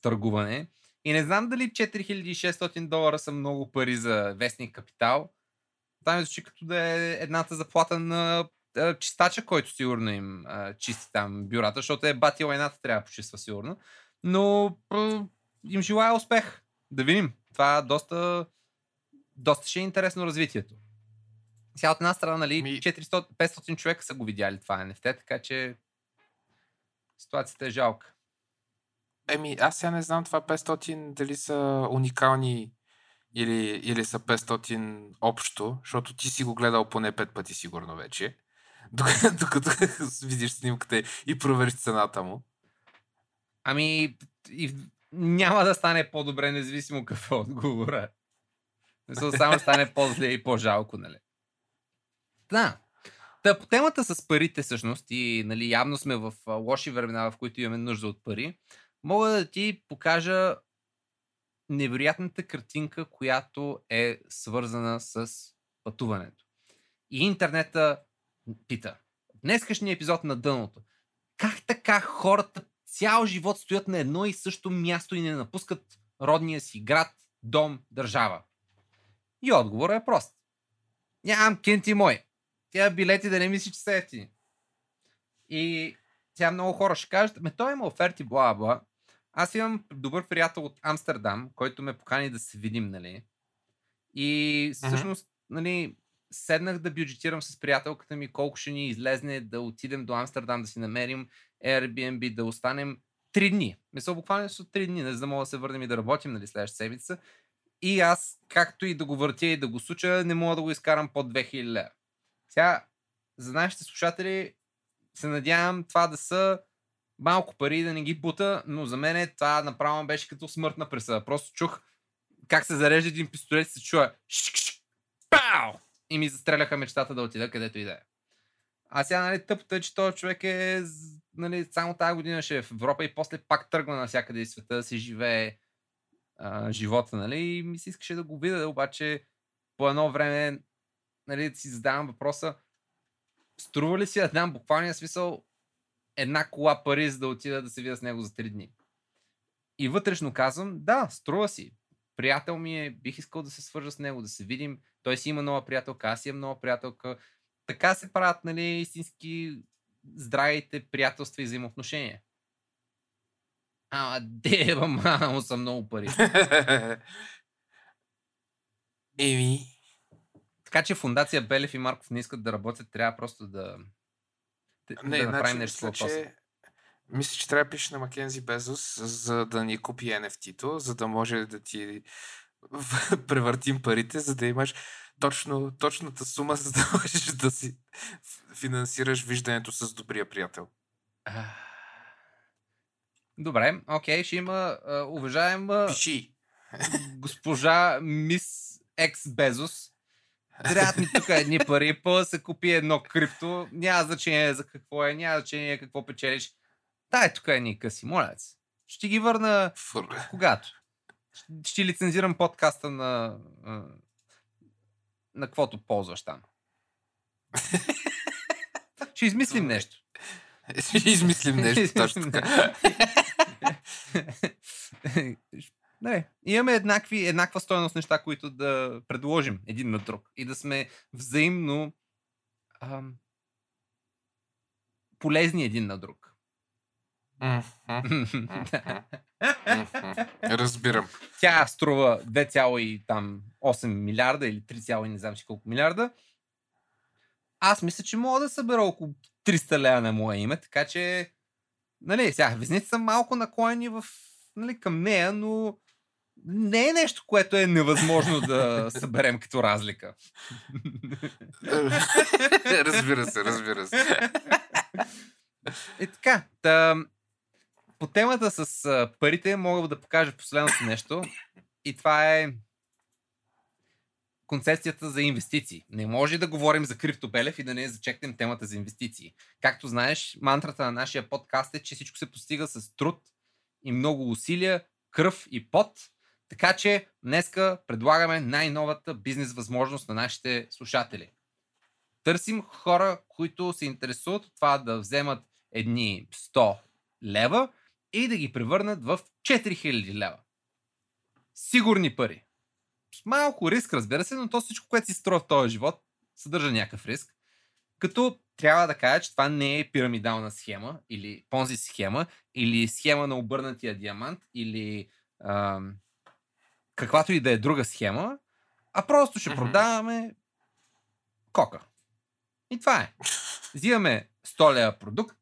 търгуване. И не знам дали 4600 долара са много пари за вестник капитал. Това ми звучи като да е едната заплата на а, чистача, който сигурно им а, чисти там бюрата, защото е батила едната трябва да почиства сигурно. Но а, им желая успех. Да видим. Това доста доста ще е интересно развитието. Сега от една страна, нали, 400, 500 човека са го видяли това NFT, така че ситуацията е жалка. Еми, аз сега не знам това 500 дали са уникални или, или са 500 общо, защото ти си го гледал поне 5 пъти сигурно вече. Докато, докато видиш снимката и провериш цената му. Ами, и няма да стане по-добре, независимо какво е отговора. Само стане по-зле и по-жалко, нали? Да. Та, по темата с парите всъщност и нали, явно сме в лоши времена, в които имаме нужда от пари, мога да ти покажа невероятната картинка, която е свързана с пътуването. И интернета пита. Днескашния епизод на Дъното. Как така хората цял живот стоят на едно и също място и не напускат родния си град, дом, държава? И отговорът е прост. Нямам кенти мой. Тя билети да не мисли, че са ефтини. И тя много хора ще кажат, ме той има оферти, бла бла. Аз имам добър приятел от Амстердам, който ме покани да се видим, нали? И всъщност, нали, седнах да бюджетирам с приятелката ми колко ще ни излезне да отидем до Амстердам, да си намерим Airbnb, да останем три дни. Мисля, буквално са три дни, не за да мога да се върнем и да работим, нали, следващата седмица. И аз, както и да го въртя и да го суча, не мога да го изкарам под 2000 лева. Сега, за нашите слушатели, се надявам това да са малко пари да не ги бута, но за мен това направо беше като смъртна присъда. Просто чух как се зарежда един пистолет и се чува Пау! И ми застреляха мечтата да отида където и да е. А сега, нали, тъпото е, че този човек е нали, само тази година ще е в Европа и после пак тръгва навсякъде из света да си живее а, живота, нали? И ми се искаше да го видя, обаче по едно време нали, си задавам въпроса, струва ли си да дам буквалния смисъл една кола пари, за да отида да се видя с него за 3 дни? И вътрешно казвам, да, струва си. Приятел ми е, бих искал да се свържа с него, да се видим. Той си има нова приятелка, аз имам нова приятелка. Така се правят, нали, истински здравите приятелства и взаимоотношения. Ама дева, мамо, са много пари. Еми. Така че фундация Белев и Марков не искат да работят, трябва просто да, не, да направим значи, нещо мисля, че, мисля, че трябва да пишеш на Макензи Безос, за да ни купи NFT-то, за да може да ти превъртим парите, за да имаш точно, точната сума, за да можеш да си финансираш виждането с добрия приятел. Добре, окей, ще има уважаема Пиши. госпожа Мис Екс Безос. Трябват ми тук едни пари, па се купи едно крипто. Няма значение за какво е, няма значение какво печелиш. Дай тук едни къси, моля се. Ще ги върна Фур. когато. Ще лицензирам подкаста на на каквото ползваш там. Ще измислим нещо. Ще измислим нещо точно така. Не, имаме еднакви, еднаква стоеност неща, които да предложим един на друг и да сме взаимно ам, полезни един на друг. Разбирам. Тя струва 2,8 милиарда или 3, не знам си колко милиарда. Аз мисля, че мога да събера около 300 лея на мое име, така че нали, сега, везните са малко наклонени в, нали, към нея, но не е нещо, което е невъзможно да съберем като разлика. разбира се, разбира се. Е така, та, по темата с парите мога да покажа последното нещо и това е концепцията за инвестиции. Не може да говорим за криптобелев и да не зачекнем темата за инвестиции. Както знаеш, мантрата на нашия подкаст е, че всичко се постига с труд и много усилия, кръв и пот. Така че днеска предлагаме най-новата бизнес възможност на нашите слушатели. Търсим хора, които се интересуват от това да вземат едни 100 лева и да ги превърнат в 4000 лева. Сигурни пари. С малко риск, разбира се, но то всичко, което си струва в този живот, съдържа някакъв риск. Като трябва да кажа, че това не е пирамидална схема или понзи схема или схема на обърнатия диамант или ам, каквато и да е друга схема, а просто ще продаваме кока. И това е. Взимаме 100 лева продукт,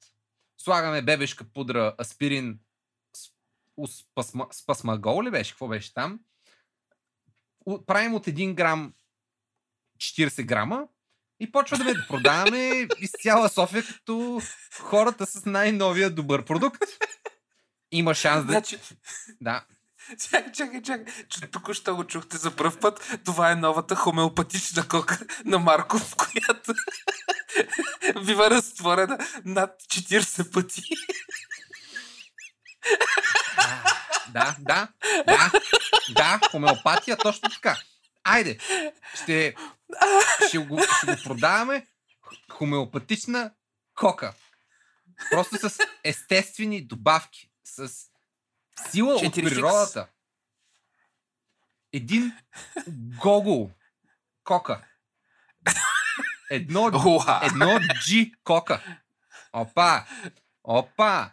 слагаме бебешка пудра, аспирин, с- ус- пасма- спасмагол ли беше? Какво беше там? Правим от 1 грам 40 грама и почваме да ме продаваме из цяла София като хората с най-новия добър продукт. Има шанс да... Значи, Да. чакай, чакай, чакай. Току-що го чухте за пръв път. Това е новата хомеопатична кока на Марков, която бива разтворена над 40 пъти. Да, да, да, да, хомеопатия, точно така. Айде, ще, ще, го, ще го продаваме хомеопатична кока. Просто с естествени добавки, с сила от Четири хикс. природата. Един гогол кока. Едно, едно G кока. Опа! Опа!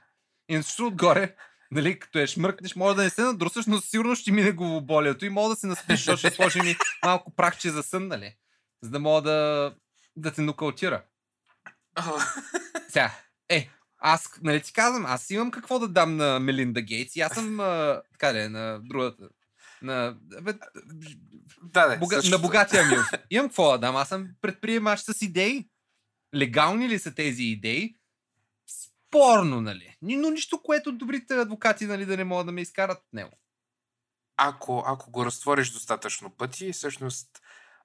И на отгоре, нали, като я шмъркнеш, може да не се надрусаш, но сигурно ще мине главоболието и мога да се наспиш, защото ще сложим и малко прахче за сън, нали? За да мога да, да те нокаутира. Сега, е, аз, нали ти казвам, аз имам какво да дам на Мелинда Гейтс и аз съм, а, така де, на другата, на, бе, Да, да. Бога... На богатия мил. Имам какво да дам. Аз съм предприемач с идеи. Легални ли са тези идеи? Спорно, нали? Но нищо, което добрите адвокати нали, да не могат да ме изкарат от него. Ако, ако го разтвориш достатъчно пъти, всъщност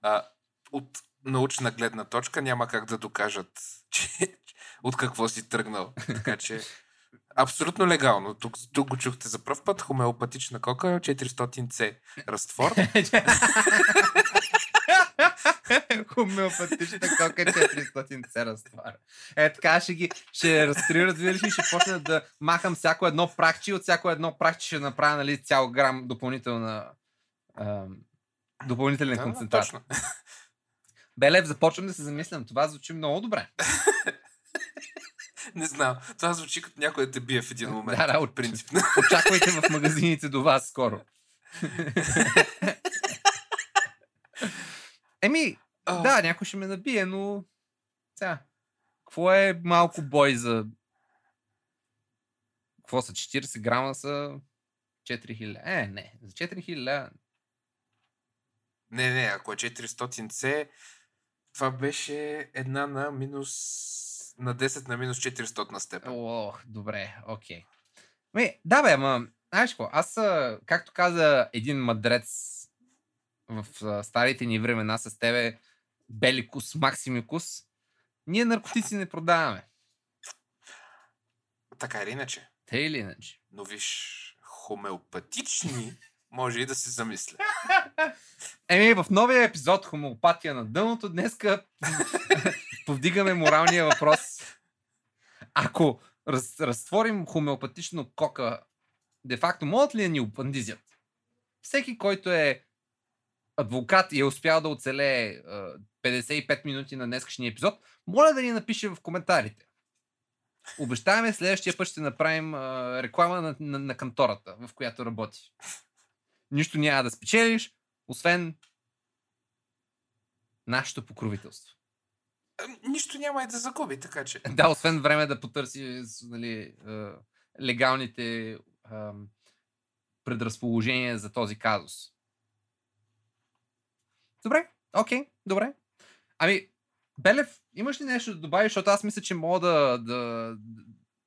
а, от научна гледна точка няма как да докажат, че, от какво си тръгнал. Така че абсолютно легално. Тук, тук го чухте за пръв път. Хомеопатична кока 400C разтвор. Хомеопатична кока 400 се разтваря. Е, така ще ги ще разкрия, разбираш ли, ще почна да махам всяко едно прахче и от всяко едно прахче ще направя нали, цял грам допълнителна ам, допълнителен Да, концентрат. точно. Белев, започвам да се замислям. Това звучи много добре. Не знам. Това звучи като някой да те бие в един момент. Да, да, от принцип. Очаквайте в магазините до вас скоро. Еми, О, да, някой ще ме набие, но... Сега, какво е малко бой за... Какво са? 40 грама са 4000. Е, не, за 4000 лева. Не, не, ако е 400C, това беше една на минус... на 10 на минус 400 на степен. Ох, добре, окей. Ами, да бе, ама, знаеш какво, аз, а, както каза един мадрец в старите ни времена с тебе, Беликус, Максимикус, ние наркотици не продаваме. Така или иначе. Те или иначе. Но виж, хомеопатични може и да се замисля. Еми, в новия епизод Хомеопатия на дъното днеска повдигаме моралния въпрос. Ако раз, разтворим хомеопатично кока, де-факто могат ли да ни опандизят? Всеки, който е адвокат и е успял да оцелее а, 55 минути на днескашния епизод, моля да ни напише в коментарите. Обещаваме, следващия път ще направим а, реклама на, на, на кантората, в която работи. Нищо няма да спечелиш, освен нашето покровителство. Нищо няма и да загуби, така че. Да, освен време да потърси нали, легалните а, предразположения за този казус. Добре, окей, добре. Ами, Белев, имаш ли нещо да добавиш, защото аз мисля, че мога да, да,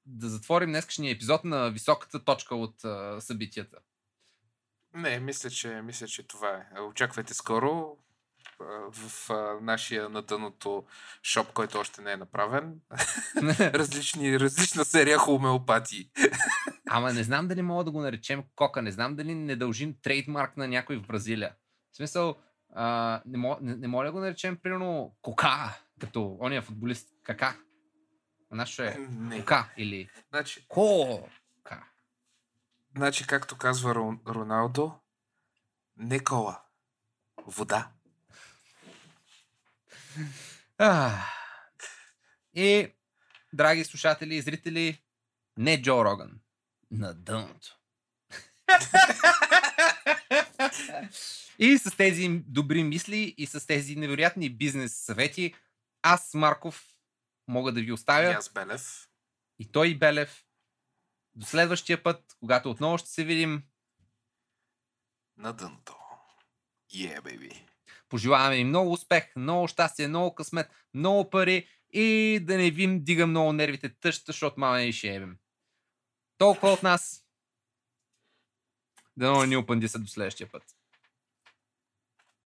да затворим днескашния епизод на високата точка от а, събитията. Не, мисля, че, мисля, че това е. Очаквайте скоро в а, нашия на дъното шоп, който още не е направен. Различни, различна серия хомеопатии. Ама не знам дали мога да го наречем кока, не знам дали не дължим трейдмарк на някой в Бразилия. В смисъл, а, не, мога, не, не мога да го наречем примерно кока, като ония футболист кака. А нашето е Не. кока или Значи, кока. значи, както казва Рон- Роналдо, не кола, вода. А. И, драги слушатели и зрители, не Джо Роган. На дъното. и с тези добри мисли и с тези невероятни бизнес съвети, аз, Марков, мога да ви И оставя. аз Белев. И той, и Белев. До следващия път, когато отново ще се видим, На дъното. Yeah, baby. Пожелаваме ви много успех, много щастие, много късмет, много пари и да не ви дига много нервите тъща, защото мама и ще ебем. Толкова от нас. Да не ни опандиса до следващия път.